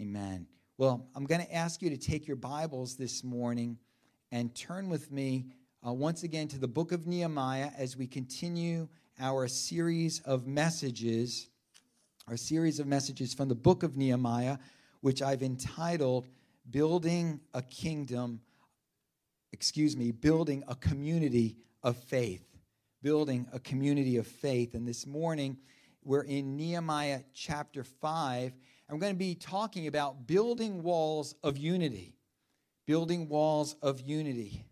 Amen. Well, I'm going to ask you to take your Bibles this morning and turn with me uh, once again to the book of Nehemiah as we continue our series of messages, our series of messages from the book of Nehemiah, which I've entitled Building a Kingdom, excuse me, Building a Community of Faith. Building a Community of Faith. And this morning, we're in Nehemiah chapter 5. I'm going to be talking about building walls of unity. Building walls of unity.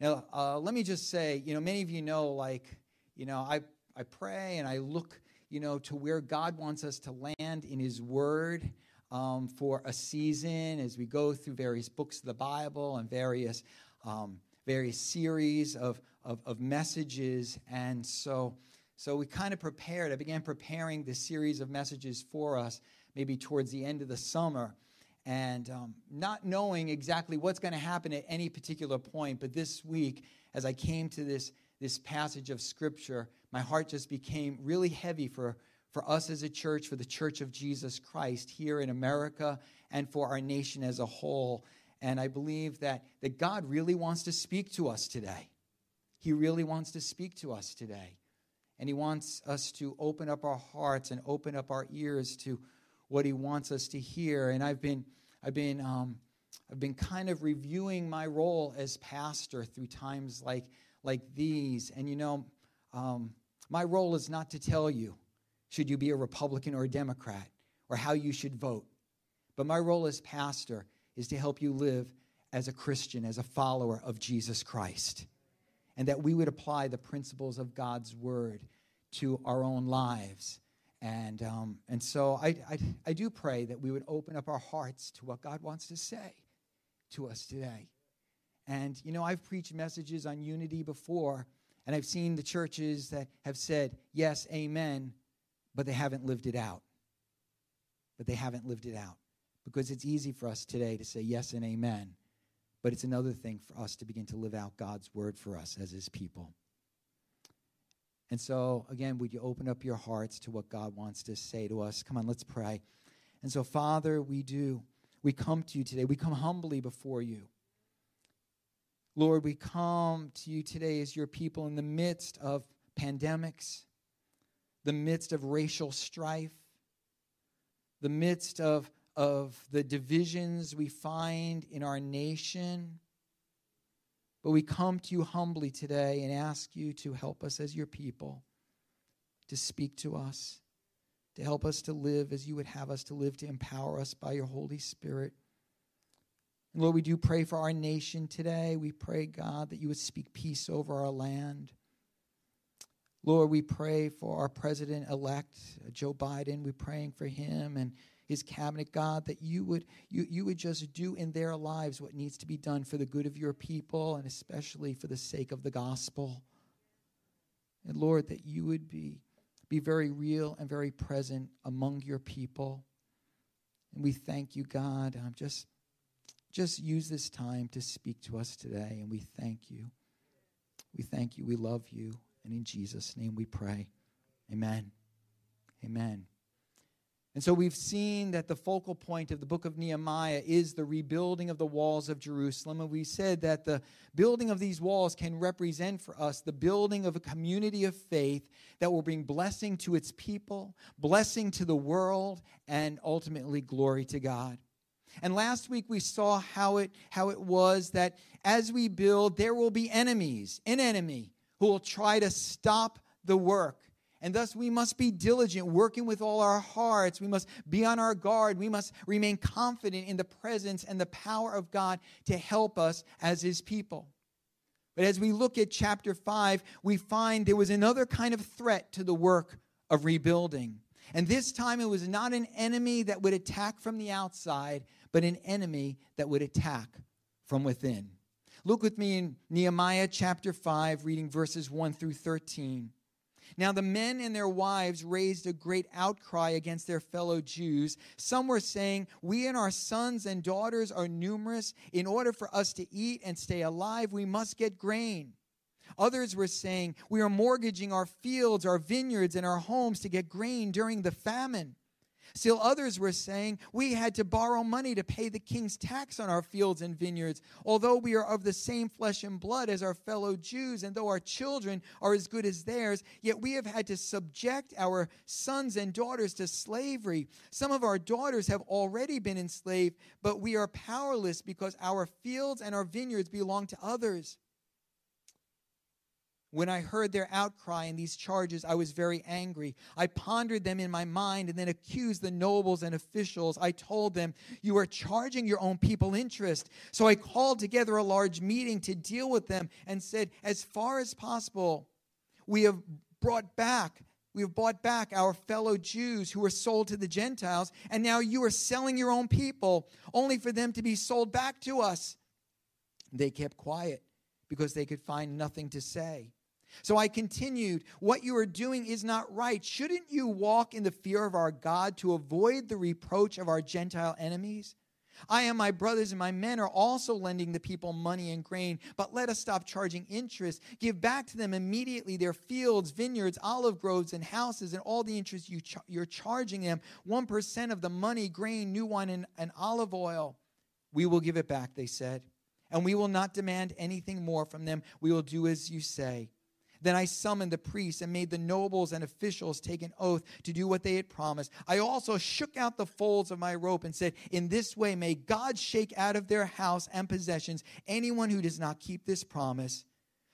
Now, uh, let me just say, you know, many of you know, like, you know, I, I pray and I look, you know, to where God wants us to land in His Word um, for a season as we go through various books of the Bible and various, um, various series of, of, of messages. And so, so we kind of prepared. I began preparing this series of messages for us maybe towards the end of the summer and um, not knowing exactly what's going to happen at any particular point. But this week, as I came to this, this passage of Scripture, my heart just became really heavy for, for us as a church, for the Church of Jesus Christ here in America, and for our nation as a whole. And I believe that, that God really wants to speak to us today. He really wants to speak to us today. And He wants us to open up our hearts and open up our ears to what He wants us to hear. And I've been I've been, um, I've been kind of reviewing my role as pastor through times like, like these. And you know, um, my role is not to tell you should you be a Republican or a Democrat or how you should vote. But my role as pastor is to help you live as a Christian, as a follower of Jesus Christ. And that we would apply the principles of God's word to our own lives and, um, and so I, I, I do pray that we would open up our hearts to what God wants to say to us today. And, you know, I've preached messages on unity before, and I've seen the churches that have said, yes, amen, but they haven't lived it out. But they haven't lived it out. Because it's easy for us today to say yes and amen, but it's another thing for us to begin to live out God's word for us as his people. And so, again, would you open up your hearts to what God wants to say to us? Come on, let's pray. And so, Father, we do. We come to you today. We come humbly before you. Lord, we come to you today as your people in the midst of pandemics, the midst of racial strife, the midst of, of the divisions we find in our nation. But we come to you humbly today and ask you to help us as your people, to speak to us, to help us to live as you would have us to live, to empower us by your Holy Spirit. And Lord, we do pray for our nation today. We pray, God, that you would speak peace over our land. Lord, we pray for our president elect, uh, Joe Biden. We're praying for him and his cabinet, God, that you would, you, you would just do in their lives what needs to be done for the good of your people and especially for the sake of the gospel. And Lord, that you would be, be very real and very present among your people. And we thank you, God. Um, just, just use this time to speak to us today. And we thank you. We thank you. We love you. And in Jesus' name we pray. Amen. Amen. And so we've seen that the focal point of the book of Nehemiah is the rebuilding of the walls of Jerusalem. And we said that the building of these walls can represent for us the building of a community of faith that will bring blessing to its people, blessing to the world, and ultimately glory to God. And last week we saw how it, how it was that as we build, there will be enemies, an enemy, who will try to stop the work and thus, we must be diligent, working with all our hearts. We must be on our guard. We must remain confident in the presence and the power of God to help us as His people. But as we look at chapter 5, we find there was another kind of threat to the work of rebuilding. And this time, it was not an enemy that would attack from the outside, but an enemy that would attack from within. Look with me in Nehemiah chapter 5, reading verses 1 through 13. Now the men and their wives raised a great outcry against their fellow Jews. Some were saying, We and our sons and daughters are numerous. In order for us to eat and stay alive, we must get grain. Others were saying, We are mortgaging our fields, our vineyards, and our homes to get grain during the famine. Still others were saying, We had to borrow money to pay the king's tax on our fields and vineyards. Although we are of the same flesh and blood as our fellow Jews, and though our children are as good as theirs, yet we have had to subject our sons and daughters to slavery. Some of our daughters have already been enslaved, but we are powerless because our fields and our vineyards belong to others. When I heard their outcry and these charges, I was very angry. I pondered them in my mind and then accused the nobles and officials. I told them, You are charging your own people interest. So I called together a large meeting to deal with them and said, As far as possible, we have brought back. We have bought back our fellow Jews who were sold to the Gentiles, and now you are selling your own people only for them to be sold back to us. They kept quiet because they could find nothing to say. So I continued, What you are doing is not right. Shouldn't you walk in the fear of our God to avoid the reproach of our Gentile enemies? I and my brothers and my men are also lending the people money and grain, but let us stop charging interest. Give back to them immediately their fields, vineyards, olive groves, and houses, and all the interest you ch- you're charging them 1% of the money, grain, new wine, and, and olive oil. We will give it back, they said, and we will not demand anything more from them. We will do as you say. Then I summoned the priests and made the nobles and officials take an oath to do what they had promised. I also shook out the folds of my rope and said, In this way may God shake out of their house and possessions anyone who does not keep this promise.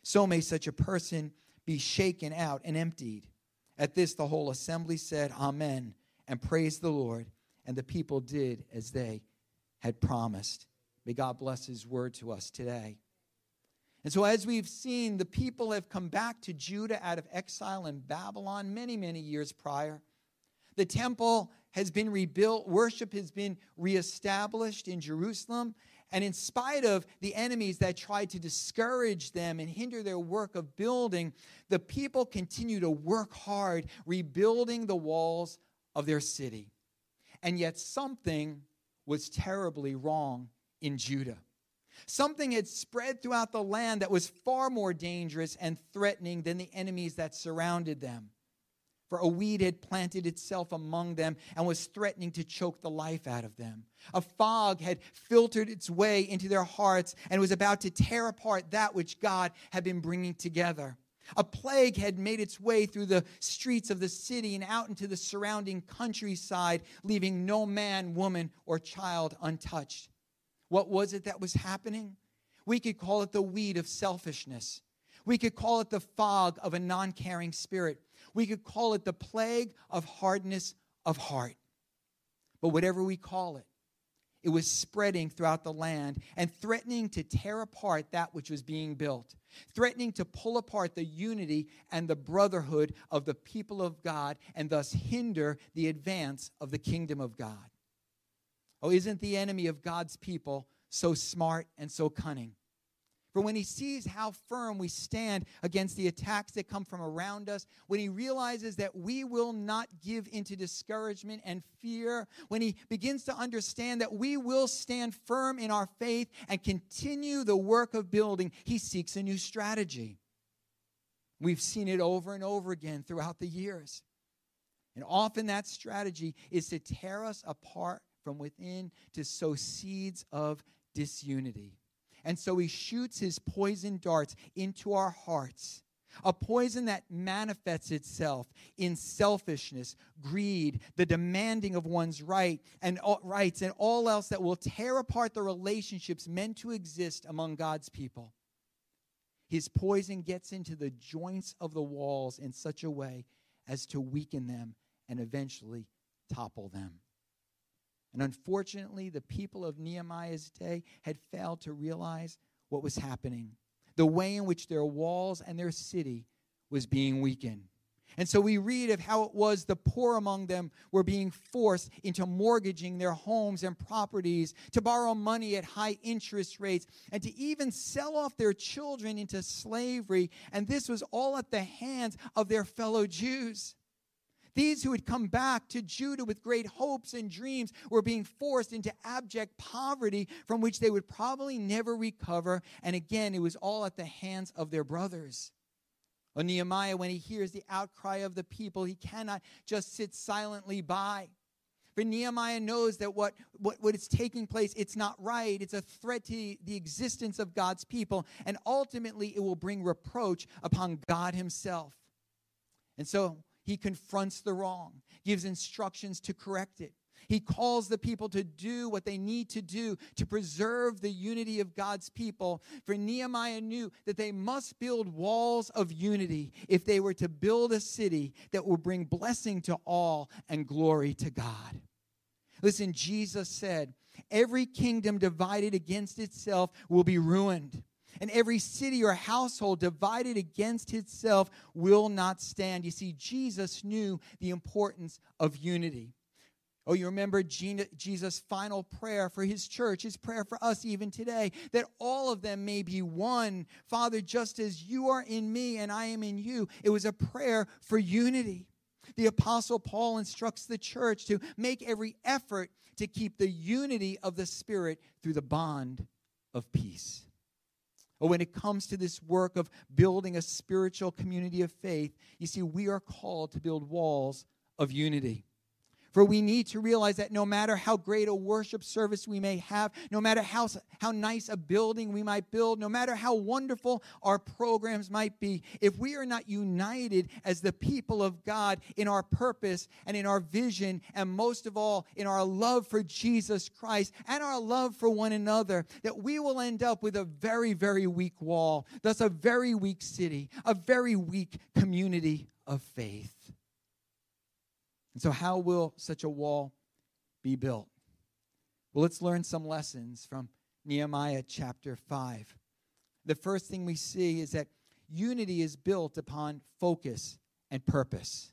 So may such a person be shaken out and emptied. At this, the whole assembly said, Amen, and praised the Lord. And the people did as they had promised. May God bless his word to us today. And so, as we've seen, the people have come back to Judah out of exile in Babylon many, many years prior. The temple has been rebuilt, worship has been reestablished in Jerusalem. And in spite of the enemies that tried to discourage them and hinder their work of building, the people continue to work hard rebuilding the walls of their city. And yet, something was terribly wrong in Judah. Something had spread throughout the land that was far more dangerous and threatening than the enemies that surrounded them. For a weed had planted itself among them and was threatening to choke the life out of them. A fog had filtered its way into their hearts and was about to tear apart that which God had been bringing together. A plague had made its way through the streets of the city and out into the surrounding countryside, leaving no man, woman, or child untouched. What was it that was happening? We could call it the weed of selfishness. We could call it the fog of a non caring spirit. We could call it the plague of hardness of heart. But whatever we call it, it was spreading throughout the land and threatening to tear apart that which was being built, threatening to pull apart the unity and the brotherhood of the people of God and thus hinder the advance of the kingdom of God. Oh, isn't the enemy of God's people so smart and so cunning? For when he sees how firm we stand against the attacks that come from around us, when he realizes that we will not give into discouragement and fear, when he begins to understand that we will stand firm in our faith and continue the work of building, he seeks a new strategy. We've seen it over and over again throughout the years. And often that strategy is to tear us apart from within to sow seeds of disunity. And so he shoots his poison darts into our hearts. A poison that manifests itself in selfishness, greed, the demanding of one's right and all, rights, and all else that will tear apart the relationships meant to exist among God's people. His poison gets into the joints of the walls in such a way as to weaken them and eventually topple them. And unfortunately, the people of Nehemiah's day had failed to realize what was happening the way in which their walls and their city was being weakened. And so we read of how it was the poor among them were being forced into mortgaging their homes and properties, to borrow money at high interest rates, and to even sell off their children into slavery. And this was all at the hands of their fellow Jews. These who had come back to Judah with great hopes and dreams were being forced into abject poverty from which they would probably never recover. And again, it was all at the hands of their brothers. Well, Nehemiah, when he hears the outcry of the people, he cannot just sit silently by. For Nehemiah knows that what, what, what is taking place, it's not right. It's a threat to the existence of God's people. And ultimately, it will bring reproach upon God himself. And so he confronts the wrong, gives instructions to correct it. He calls the people to do what they need to do to preserve the unity of God's people. For Nehemiah knew that they must build walls of unity if they were to build a city that will bring blessing to all and glory to God. Listen, Jesus said, Every kingdom divided against itself will be ruined and every city or household divided against itself will not stand. You see, Jesus knew the importance of unity. Oh, you remember Jesus' final prayer for his church, his prayer for us even today, that all of them may be one. Father, just as you are in me and I am in you. It was a prayer for unity. The Apostle Paul instructs the church to make every effort to keep the unity of the Spirit through the bond of peace. Or when it comes to this work of building a spiritual community of faith, you see, we are called to build walls of unity. For we need to realize that no matter how great a worship service we may have, no matter how, how nice a building we might build, no matter how wonderful our programs might be, if we are not united as the people of God in our purpose and in our vision, and most of all in our love for Jesus Christ and our love for one another, that we will end up with a very, very weak wall, thus, a very weak city, a very weak community of faith. And so, how will such a wall be built? Well, let's learn some lessons from Nehemiah chapter 5. The first thing we see is that unity is built upon focus and purpose.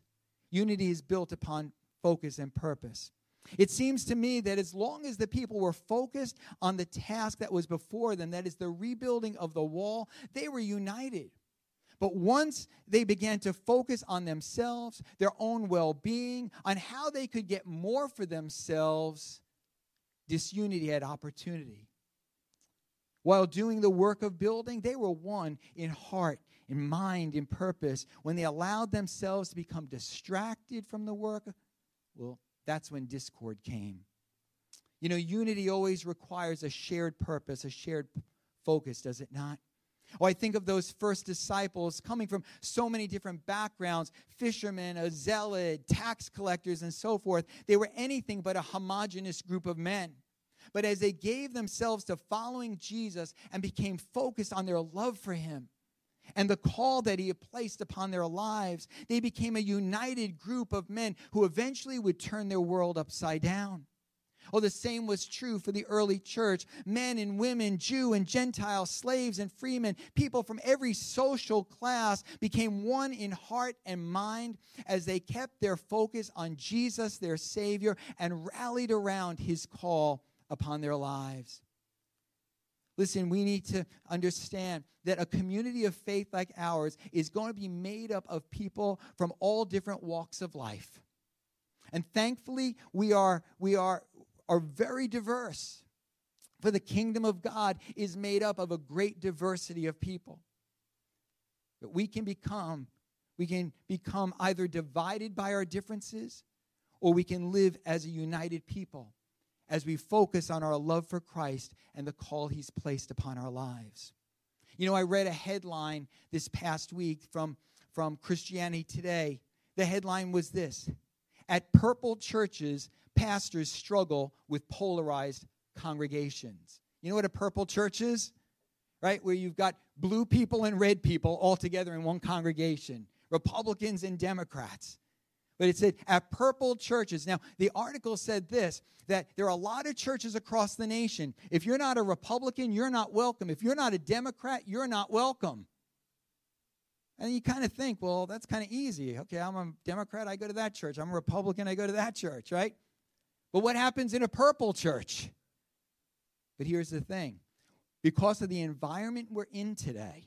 Unity is built upon focus and purpose. It seems to me that as long as the people were focused on the task that was before them, that is the rebuilding of the wall, they were united. But once they began to focus on themselves, their own well being, on how they could get more for themselves, disunity had opportunity. While doing the work of building, they were one in heart, in mind, in purpose. When they allowed themselves to become distracted from the work, well, that's when discord came. You know, unity always requires a shared purpose, a shared focus, does it not? Oh, I think of those first disciples coming from so many different backgrounds fishermen, a zealot, tax collectors, and so forth. They were anything but a homogenous group of men. But as they gave themselves to following Jesus and became focused on their love for him and the call that he had placed upon their lives, they became a united group of men who eventually would turn their world upside down. Oh, the same was true for the early church. Men and women, Jew and Gentile, slaves and freemen, people from every social class became one in heart and mind as they kept their focus on Jesus, their Savior, and rallied around his call upon their lives. Listen, we need to understand that a community of faith like ours is going to be made up of people from all different walks of life. And thankfully, we are, we are are very diverse. For the kingdom of God is made up of a great diversity of people. But we can become we can become either divided by our differences or we can live as a united people as we focus on our love for Christ and the call he's placed upon our lives. You know, I read a headline this past week from, from Christianity Today. The headline was this At purple churches, pastors struggle with polarized congregations. You know what a purple church is? Right? Where you've got blue people and red people all together in one congregation, Republicans and Democrats. But it said at purple churches. Now, the article said this that there are a lot of churches across the nation. If you're not a Republican, you're not welcome. If you're not a Democrat, you're not welcome. And you kind of think, well, that's kind of easy. Okay, I'm a Democrat, I go to that church. I'm a Republican, I go to that church, right? But what happens in a purple church? But here's the thing because of the environment we're in today,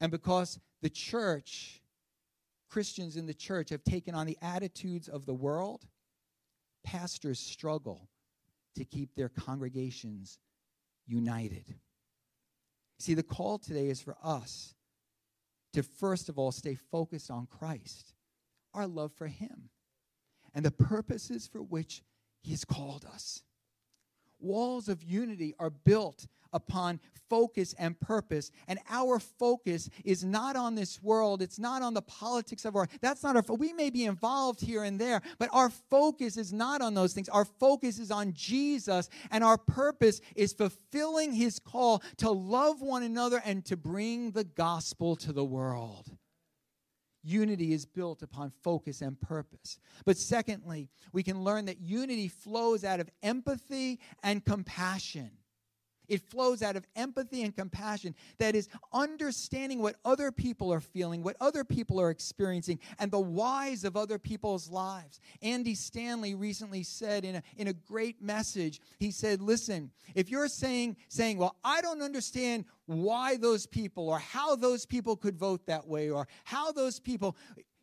and because the church, Christians in the church, have taken on the attitudes of the world, pastors struggle to keep their congregations united. See, the call today is for us to first of all stay focused on Christ, our love for Him and the purposes for which He has called us. Walls of unity are built upon focus and purpose. And our focus is not on this world. It's not on the politics of our. That's not our. We may be involved here and there, but our focus is not on those things. Our focus is on Jesus, and our purpose is fulfilling His call to love one another and to bring the gospel to the world. Unity is built upon focus and purpose. But secondly, we can learn that unity flows out of empathy and compassion. It flows out of empathy and compassion. That is, understanding what other people are feeling, what other people are experiencing, and the whys of other people's lives. Andy Stanley recently said in a, in a great message, he said, Listen, if you're saying, saying, Well, I don't understand why those people or how those people could vote that way or how those people,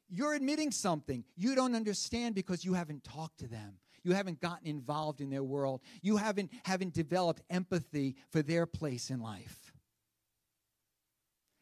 you're admitting something you don't understand because you haven't talked to them. You haven't gotten involved in their world. You haven't, haven't developed empathy for their place in life.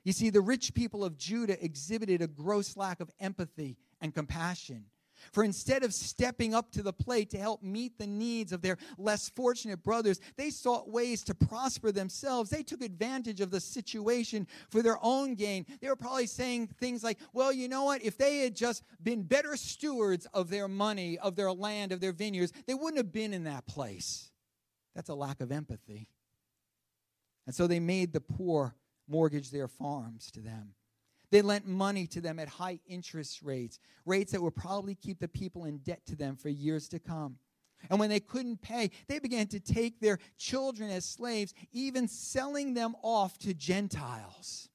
You see, the rich people of Judah exhibited a gross lack of empathy and compassion. For instead of stepping up to the plate to help meet the needs of their less fortunate brothers, they sought ways to prosper themselves. They took advantage of the situation for their own gain. They were probably saying things like, well, you know what? If they had just been better stewards of their money, of their land, of their vineyards, they wouldn't have been in that place. That's a lack of empathy. And so they made the poor mortgage their farms to them. They lent money to them at high interest rates, rates that would probably keep the people in debt to them for years to come. And when they couldn't pay, they began to take their children as slaves, even selling them off to Gentiles.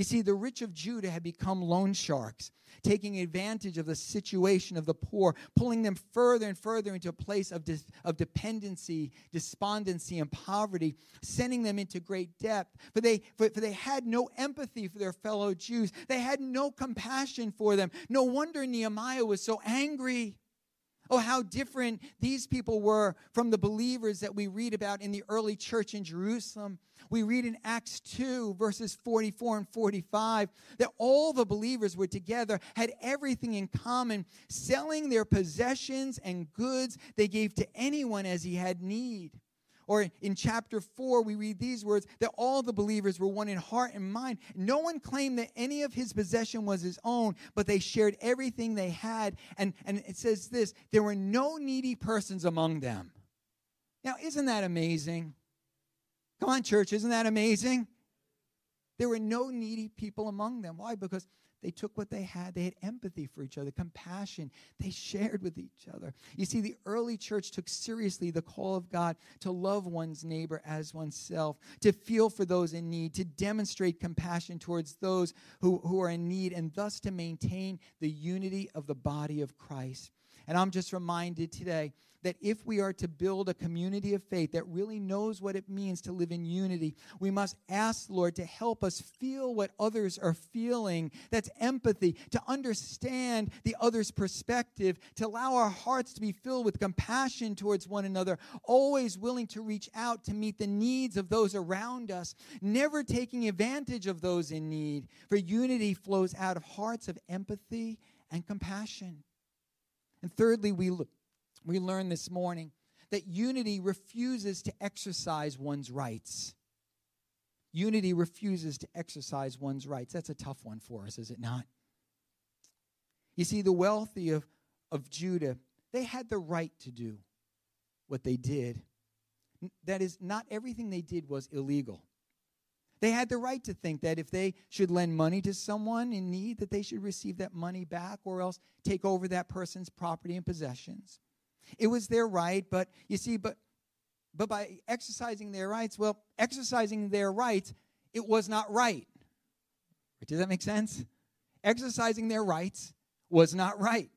You see, the rich of Judah had become loan sharks, taking advantage of the situation of the poor, pulling them further and further into a place of, dis- of dependency, despondency, and poverty, sending them into great depth. For they, for, for they had no empathy for their fellow Jews, they had no compassion for them. No wonder Nehemiah was so angry. Oh, how different these people were from the believers that we read about in the early church in Jerusalem. We read in Acts 2, verses 44 and 45, that all the believers were together, had everything in common, selling their possessions and goods they gave to anyone as he had need. Or in chapter 4, we read these words that all the believers were one in heart and mind. No one claimed that any of his possession was his own, but they shared everything they had. And, and it says this there were no needy persons among them. Now, isn't that amazing? Come on, church, isn't that amazing? There were no needy people among them. Why? Because they took what they had. They had empathy for each other, compassion. They shared with each other. You see, the early church took seriously the call of God to love one's neighbor as oneself, to feel for those in need, to demonstrate compassion towards those who, who are in need, and thus to maintain the unity of the body of Christ. And I'm just reminded today that if we are to build a community of faith that really knows what it means to live in unity, we must ask Lord to help us feel what others are feeling. That's empathy, to understand the other's perspective, to allow our hearts to be filled with compassion towards one another, always willing to reach out to meet the needs of those around us, never taking advantage of those in need. For unity flows out of hearts of empathy and compassion. And thirdly, we look we learned this morning that unity refuses to exercise one's rights. Unity refuses to exercise one's rights. That's a tough one for us, is it not? You see, the wealthy of, of Judah, they had the right to do what they did. That is, not everything they did was illegal. They had the right to think that if they should lend money to someone in need, that they should receive that money back or else take over that person's property and possessions. It was their right, but you see, but but by exercising their rights, well, exercising their rights, it was not right. Does that make sense? Exercising their rights was not right.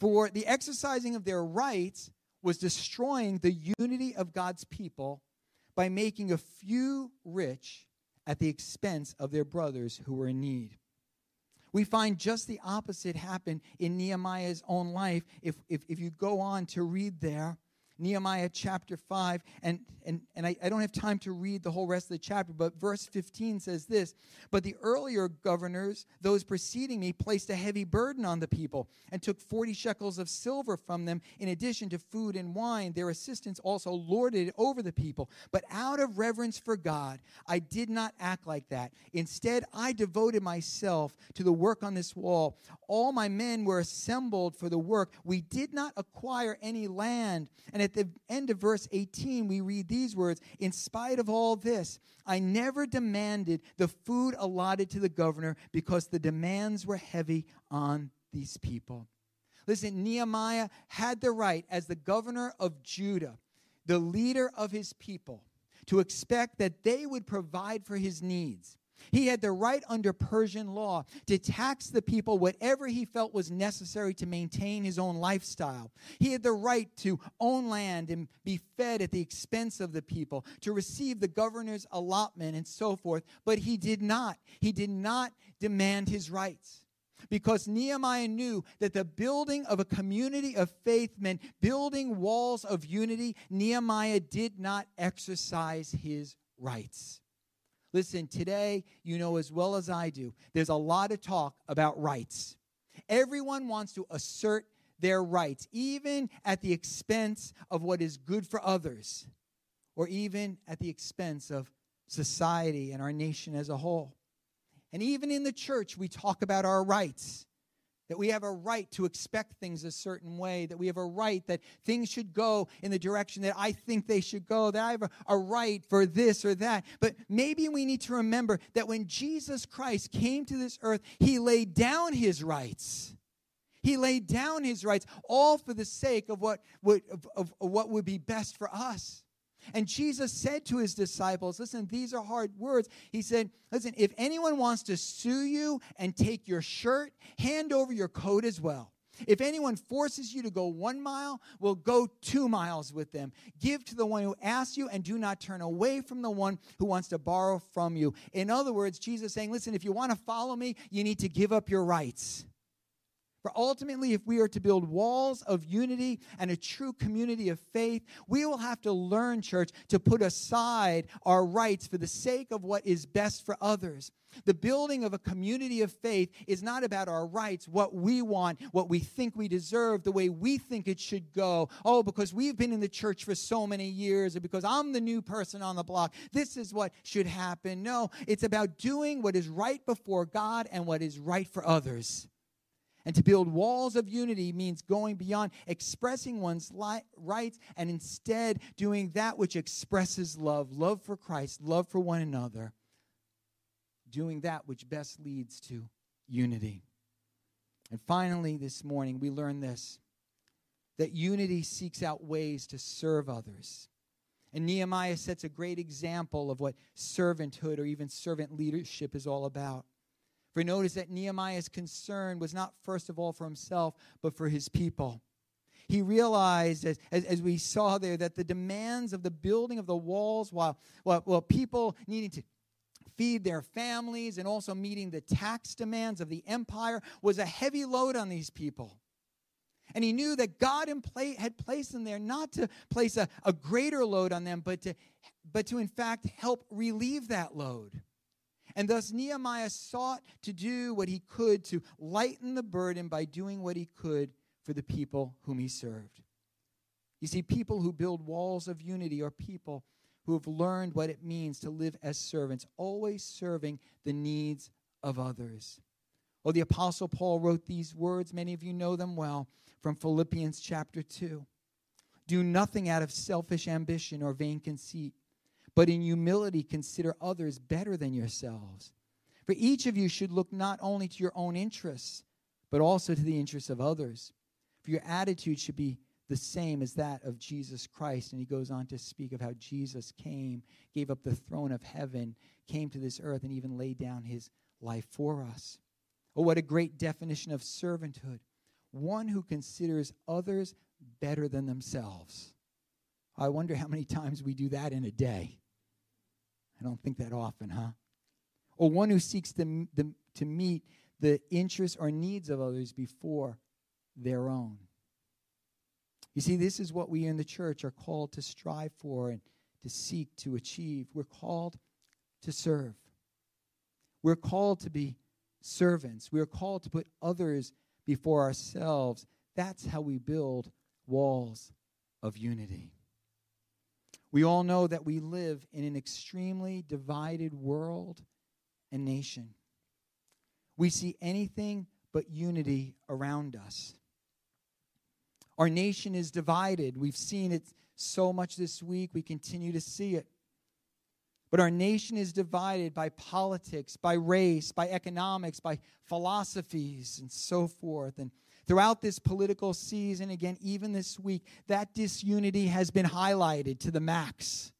For the exercising of their rights was destroying the unity of God's people by making a few rich at the expense of their brothers who were in need. We find just the opposite happen in Nehemiah's own life. If, if, if you go on to read there, Nehemiah chapter 5. And, and, and I, I don't have time to read the whole rest of the chapter, but verse 15 says this But the earlier governors, those preceding me, placed a heavy burden on the people and took 40 shekels of silver from them in addition to food and wine. Their assistants also lorded it over the people. But out of reverence for God, I did not act like that. Instead, I devoted myself to the work on this wall. All my men were assembled for the work. We did not acquire any land. And at the end of verse 18, we read these words In spite of all this, I never demanded the food allotted to the governor because the demands were heavy on these people. Listen, Nehemiah had the right, as the governor of Judah, the leader of his people, to expect that they would provide for his needs. He had the right under Persian law to tax the people whatever he felt was necessary to maintain his own lifestyle. He had the right to own land and be fed at the expense of the people, to receive the governor's allotment and so forth, but he did not. He did not demand his rights. Because Nehemiah knew that the building of a community of faith meant building walls of unity, Nehemiah did not exercise his rights. Listen, today, you know as well as I do, there's a lot of talk about rights. Everyone wants to assert their rights, even at the expense of what is good for others, or even at the expense of society and our nation as a whole. And even in the church, we talk about our rights that we have a right to expect things a certain way, that we have a right that things should go in the direction that I think they should go, that I have a, a, right for this or that. But maybe we need to remember that when Jesus Christ came to this earth, he laid down his rights. He laid down his rights, all for the sake of what would, of, of, of what would be best for us. And Jesus said to his disciples, Listen, these are hard words. He said, Listen, if anyone wants to sue you and take your shirt, hand over your coat as well. If anyone forces you to go one mile, well, go two miles with them. Give to the one who asks you, and do not turn away from the one who wants to borrow from you. In other words, Jesus saying, Listen, if you want to follow me, you need to give up your rights. For ultimately, if we are to build walls of unity and a true community of faith, we will have to learn, church, to put aside our rights for the sake of what is best for others. The building of a community of faith is not about our rights, what we want, what we think we deserve, the way we think it should go. Oh, because we've been in the church for so many years, or because I'm the new person on the block, this is what should happen. No, it's about doing what is right before God and what is right for others. And to build walls of unity means going beyond expressing one's li- rights and instead doing that which expresses love love for Christ, love for one another, doing that which best leads to unity. And finally, this morning, we learn this that unity seeks out ways to serve others. And Nehemiah sets a great example of what servanthood or even servant leadership is all about. For notice that Nehemiah's concern was not first of all for himself, but for his people. He realized, as, as, as, we saw there, that the demands of the building of the walls, while, while, while people needing to feed their families and also meeting the tax demands of the empire, was a heavy load on these people. And he knew that God had placed them there not to place a, a greater load on them, but to, but to, in fact, help relieve that load. And thus Nehemiah sought to do what he could to lighten the burden by doing what he could for the people whom he served. You see, people who build walls of unity are people who have learned what it means to live as servants, always serving the needs of others. Well, the Apostle Paul wrote these words, many of you know them well, from Philippians chapter 2. Do nothing out of selfish ambition or vain conceit but in humility consider others better than yourselves. For each of you should look not only to your own interests, but also to the interests of others. For your attitude should be the same as that of Jesus Christ. And he goes on to speak of how Jesus came, gave up the throne of heaven, came to this earth, and even laid down his life for us. Oh, what a great definition of servanthood! One who considers others better than themselves. I wonder how many times we do that in a day. I don't think that often, huh? Or one who seeks to, the, to meet the interests or needs of others before their own. You see, this is what we in the church are called to strive for and to seek to achieve. We're called to serve. We're called to be servants. We're called to put others before ourselves. That's how we build walls of unity. We all know that we live in an extremely divided world and nation. We see anything but unity around us. Our nation is divided. We've seen it so much this week. We continue to see it. But our nation is divided by politics, by race, by economics, by philosophies, and so forth. And throughout this political season, again, even this week, that disunity has been highlighted to the max.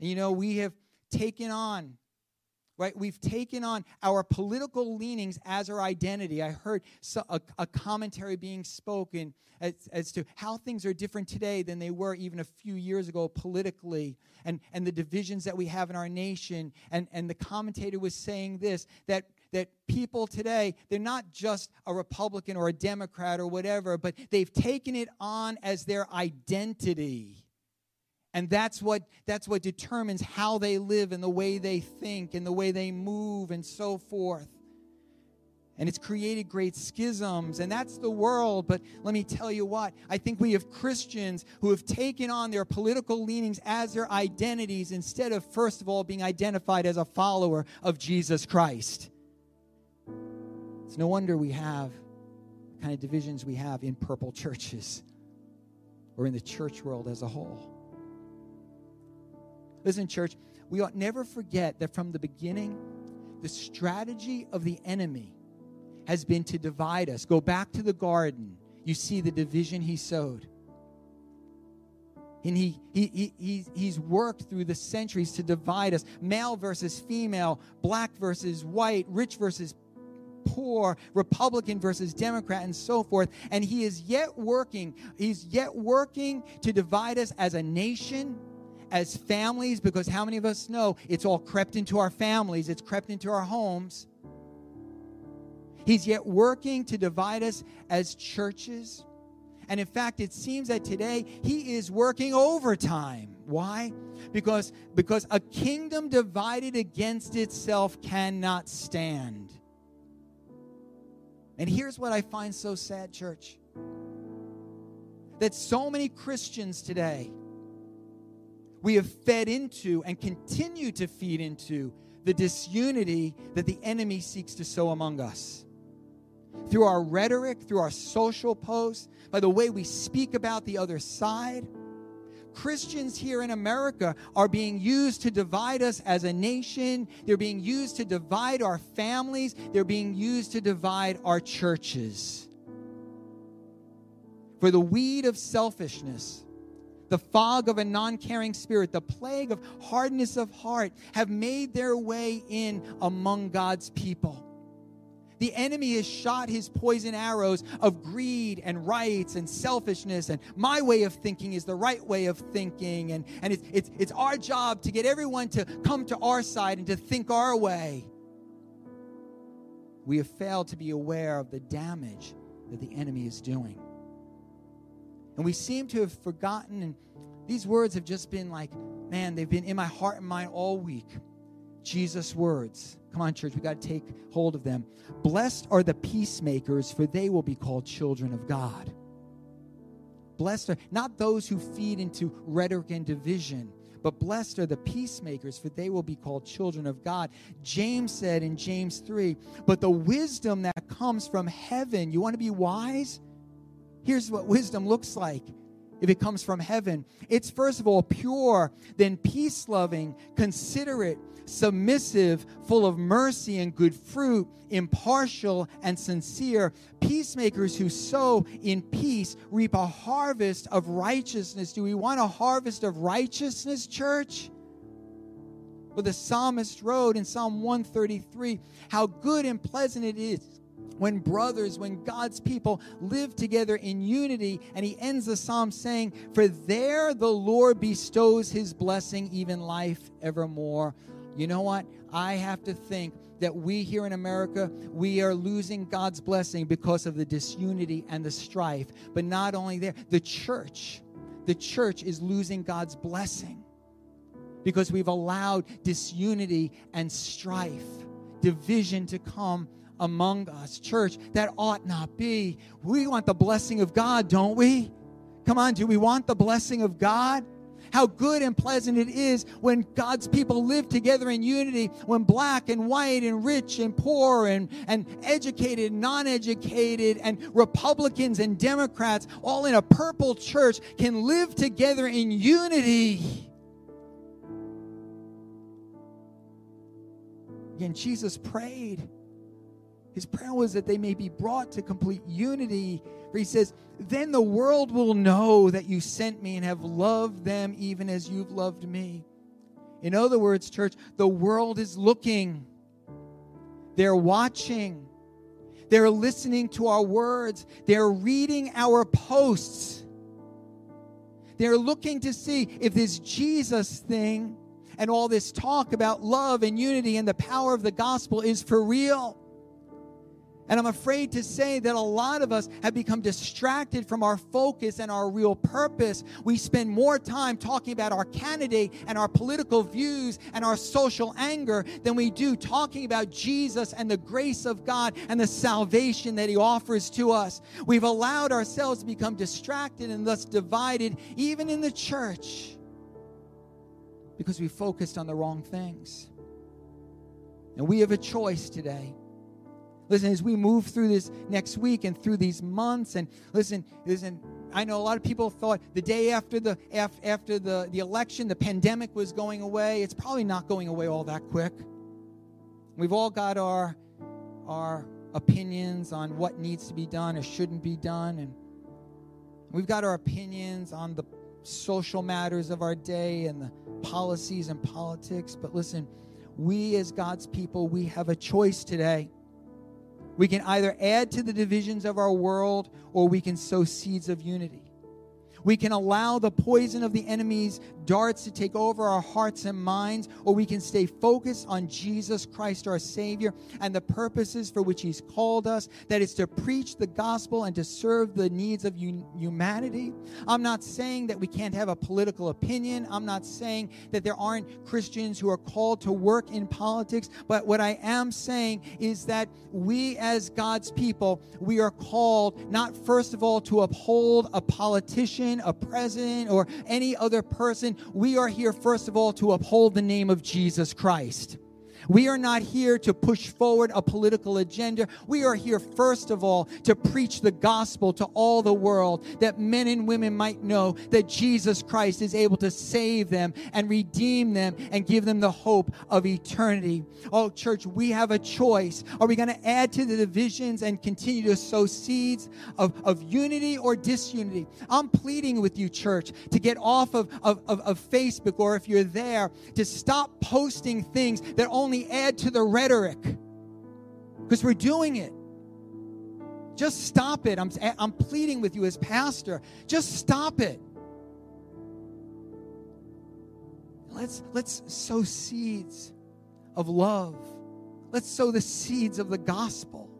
And you know, we have taken on right? We've taken on our political leanings as our identity. I heard so, a, a, commentary being spoken as, as to how things are different today than they were even a few years ago politically, and, and the divisions that we have in our nation. And, and the commentator was saying this that that people today, they're not just a Republican or a Democrat or whatever, but they've taken it on as their identity. And that's what, that's what determines how they live and the way they think and the way they move and so forth. And it's created great schisms, and that's the world. But let me tell you what, I think we have Christians who have taken on their political leanings as their identities instead of, first of all, being identified as a follower of Jesus Christ. It's no wonder we have the kind of divisions we have in purple churches or in the church world as a whole. Listen, church, we ought never forget that from the beginning, the strategy of the enemy has been to divide us. Go back to the garden. You see the division he sowed. And he, he, he, he's, worked through the centuries to divide us male versus female, black versus white, rich versus poor, Republican versus Democrat, and so forth. And he is yet working, he's yet working to divide us as a nation as families, because how many of us know it's all crept into our families, it's crept into our homes. He's yet working to divide us as churches. And in fact, it seems that today he is working overtime. Why? Because, because a kingdom divided against itself cannot stand. And here's what I find so sad, church that so many Christians today we have fed into and continue to feed into the disunity that the enemy seeks to sow among us. Through our rhetoric, through our social posts, by the way we speak about the other side, Christians here in America are being used to divide us as a nation. They're being used to divide our families. They're being used to divide our churches. For the weed of selfishness the fog of a non caring spirit, the plague of hardness of heart have made their way in among God's people. The enemy has shot his poison arrows of greed and rights and selfishness, and my way of thinking is the right way of thinking. And, and it's, it's, it's our job to get everyone to come to our side and to think our way. We have failed to be aware of the damage that the enemy is doing. And we seem to have forgotten, and these words have just been like, man, they've been in my heart and mind all week. Jesus' words. Come on, church, we got to take hold of them. Blessed are the peacemakers, for they will be called children of God. Blessed are not those who feed into rhetoric and division, but blessed are the peacemakers, for they will be called children of God. James said in James 3, but the wisdom that comes from heaven, you want to be wise? Here's what wisdom looks like if it comes from heaven it's first of all pure, then peace loving, considerate, submissive, full of mercy and good fruit, impartial and sincere. Peacemakers who sow in peace reap a harvest of righteousness. Do we want a harvest of righteousness, church? But the psalmist wrote in Psalm 133 how good and pleasant it is when brothers, when God's people live together in unity. And he ends the psalm saying, For there the Lord bestows his blessing, even life evermore. you know what? I have to think that we here in America, we are losing God's blessing because of the disunity and the strife. But not only there, the church, the church is losing God's blessing because we've allowed disunity and strife, division to come among us. Church, that ought not be. We want the blessing of God, don't we? Come on, do we want the blessing of God? how good and pleasant it is when God's people live together in unity, when black and white and rich and poor and, and educated, and non educated, and Republicans and Democrats all in a purple church can live together in unity. Again, Jesus prayed. His prayer was that they may be brought to complete unity where he says, Then the world will know that you sent me and have loved them even as you've loved me. In other words, church, the world is looking, they're watching, they're listening to our words, they're reading our posts. They're looking to see if this Jesus thing and all this talk about love and unity and the power of the gospel is for real. And I'm afraid to say that a lot of us have become distracted from our focus and our real purpose. We spend more time talking about our candidate and our political views and our social anger than we do talking about Jesus and the grace of God and the salvation that He offers to us. We've allowed ourselves to become distracted and thus divided, even in the church, because we focused on the wrong things. And we have a choice today Listen, as we move through this next week and through these months, and listen, listen, I know a lot of people thought the day after the after the, the election, the pandemic was going away. It's probably not going away all that quick. We've all got our our opinions on what needs to be done or shouldn't be done, and we've got our opinions on the social matters of our day and the policies and politics. But listen, we as God's people, we have a choice today. We can either add to the divisions of our world or we can sow seeds of unity. We can allow the poison of the enemy's darts to take over our hearts and minds, or we can stay focused on Jesus Christ, our Savior, and the purposes for which He's called us that is to preach the gospel and to serve the needs of humanity. I'm not saying that we can't have a political opinion. I'm not saying that there aren't Christians who are called to work in politics. But what I am saying is that we, as God's people, we are called not first of all to uphold a politician a president, or any other person. We are here, first of all, to uphold the name of Jesus Christ. We are not here to push forward a political agenda. We are here, first of all, to preach the gospel to all the world that men and women might know that Jesus Christ is able to save them and redeem them and give them the hope of eternity. Oh, church, we have a choice. Are we going to add to the divisions and continue to sow seeds of, of unity or disunity? I'm pleading with you, church, to get off of, of, of, of Facebook or if you're there, to stop posting things that only add to the rhetoric because we're doing it. Just stop it. I'm, I'm pleading with you as pastor. Just stop it. Let's, let's sow seeds of love. Let's sow the seeds of the gospel.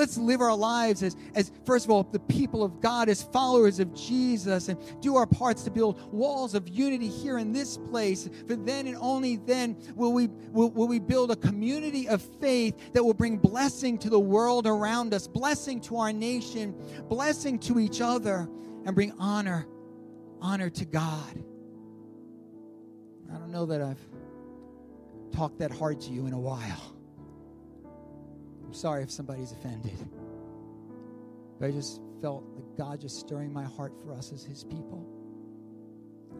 Let's live our lives as, as, first of all, the people of God, as followers of Jesus, and do our parts to build walls of unity here in this place. For then and only then will we, will, will we build a community of faith that will bring blessing to the world around us, blessing to our nation, blessing to each other, and bring honor, honor to God. I don't know that I've talked that hard to you in a while. I'm sorry if somebody's offended. But I just felt like God just stirring my heart for us as His people.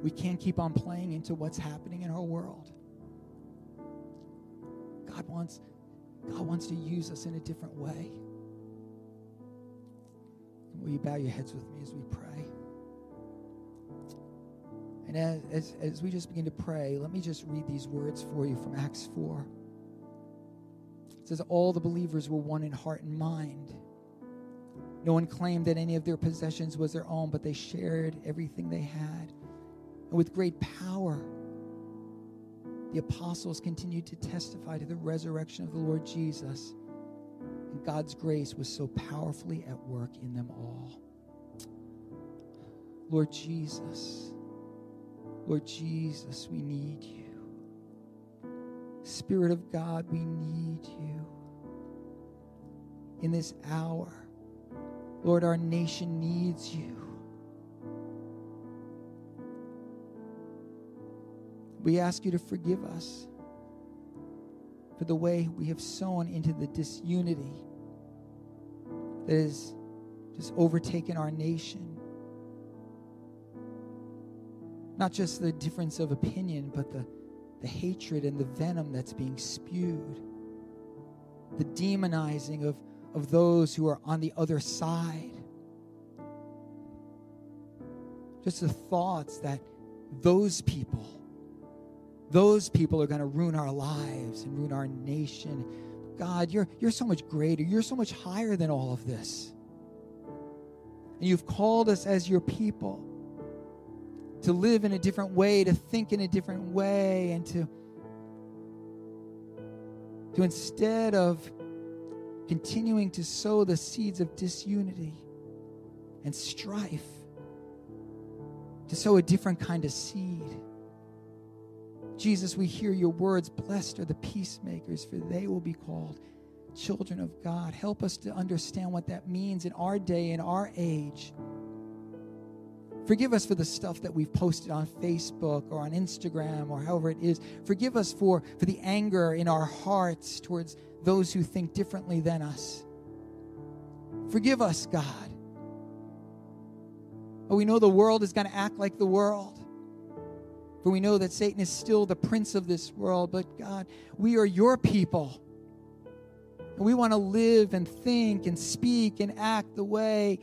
We can't keep on playing into what's happening in our world. God wants, God wants to use us in a different way. Will you bow your heads with me as we pray? And as, as, as we just begin to pray, let me just read these words for you from Acts 4 says all the believers were one in heart and mind. No one claimed that any of their possessions was their own, but they shared everything they had. And with great power, the apostles continued to testify to the resurrection of the Lord Jesus. And God's grace was so powerfully at work in them all. Lord Jesus, Lord Jesus, we need you. Spirit of God, we need you. In this hour, Lord, our nation needs you. We ask you to forgive us for the way we have sown into the disunity that has just overtaken our nation. Not just the difference of opinion, but the, the hatred and the venom that's being spewed, the demonizing of, of those who are on the other side. Just the thoughts that those people those people are going to ruin our lives and ruin our nation. God, you're, you're so much greater. You're so much higher than all of this. And you've called us as your people to live in a different way, to think in a different way, and to, to instead of continuing to sow the seeds of disunity and strife, to sow a different kind of seed Jesus, we hear your words. Blessed are the peacemakers, for they will be called children of God. Help us to understand what that means in our day, in our age. Forgive us for the stuff that we've posted on Facebook or on Instagram or however it is. Forgive us for, for the anger in our hearts towards those who think differently than us. Forgive us, God. We know the world is going to act like the world. For we know that Satan is still the prince of this world, but God, we are your people. And we want to live and think and speak and act the way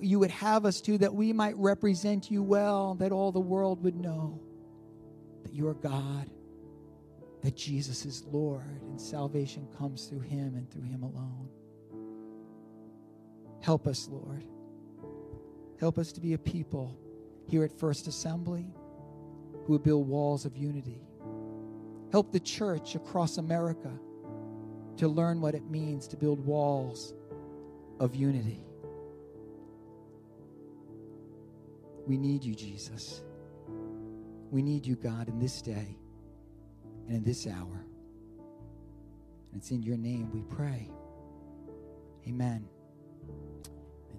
you would have us to, that we might represent you well, that all the world would know that you are God, that Jesus is Lord, and salvation comes through him and through him alone. Help us, Lord. Help us to be a people here at First Assembly who would build walls of unity. Help the church across America to learn what it means to build walls of unity. We need you, Jesus. We need you, God, in this day and in this hour. And it's in your name we pray. Amen.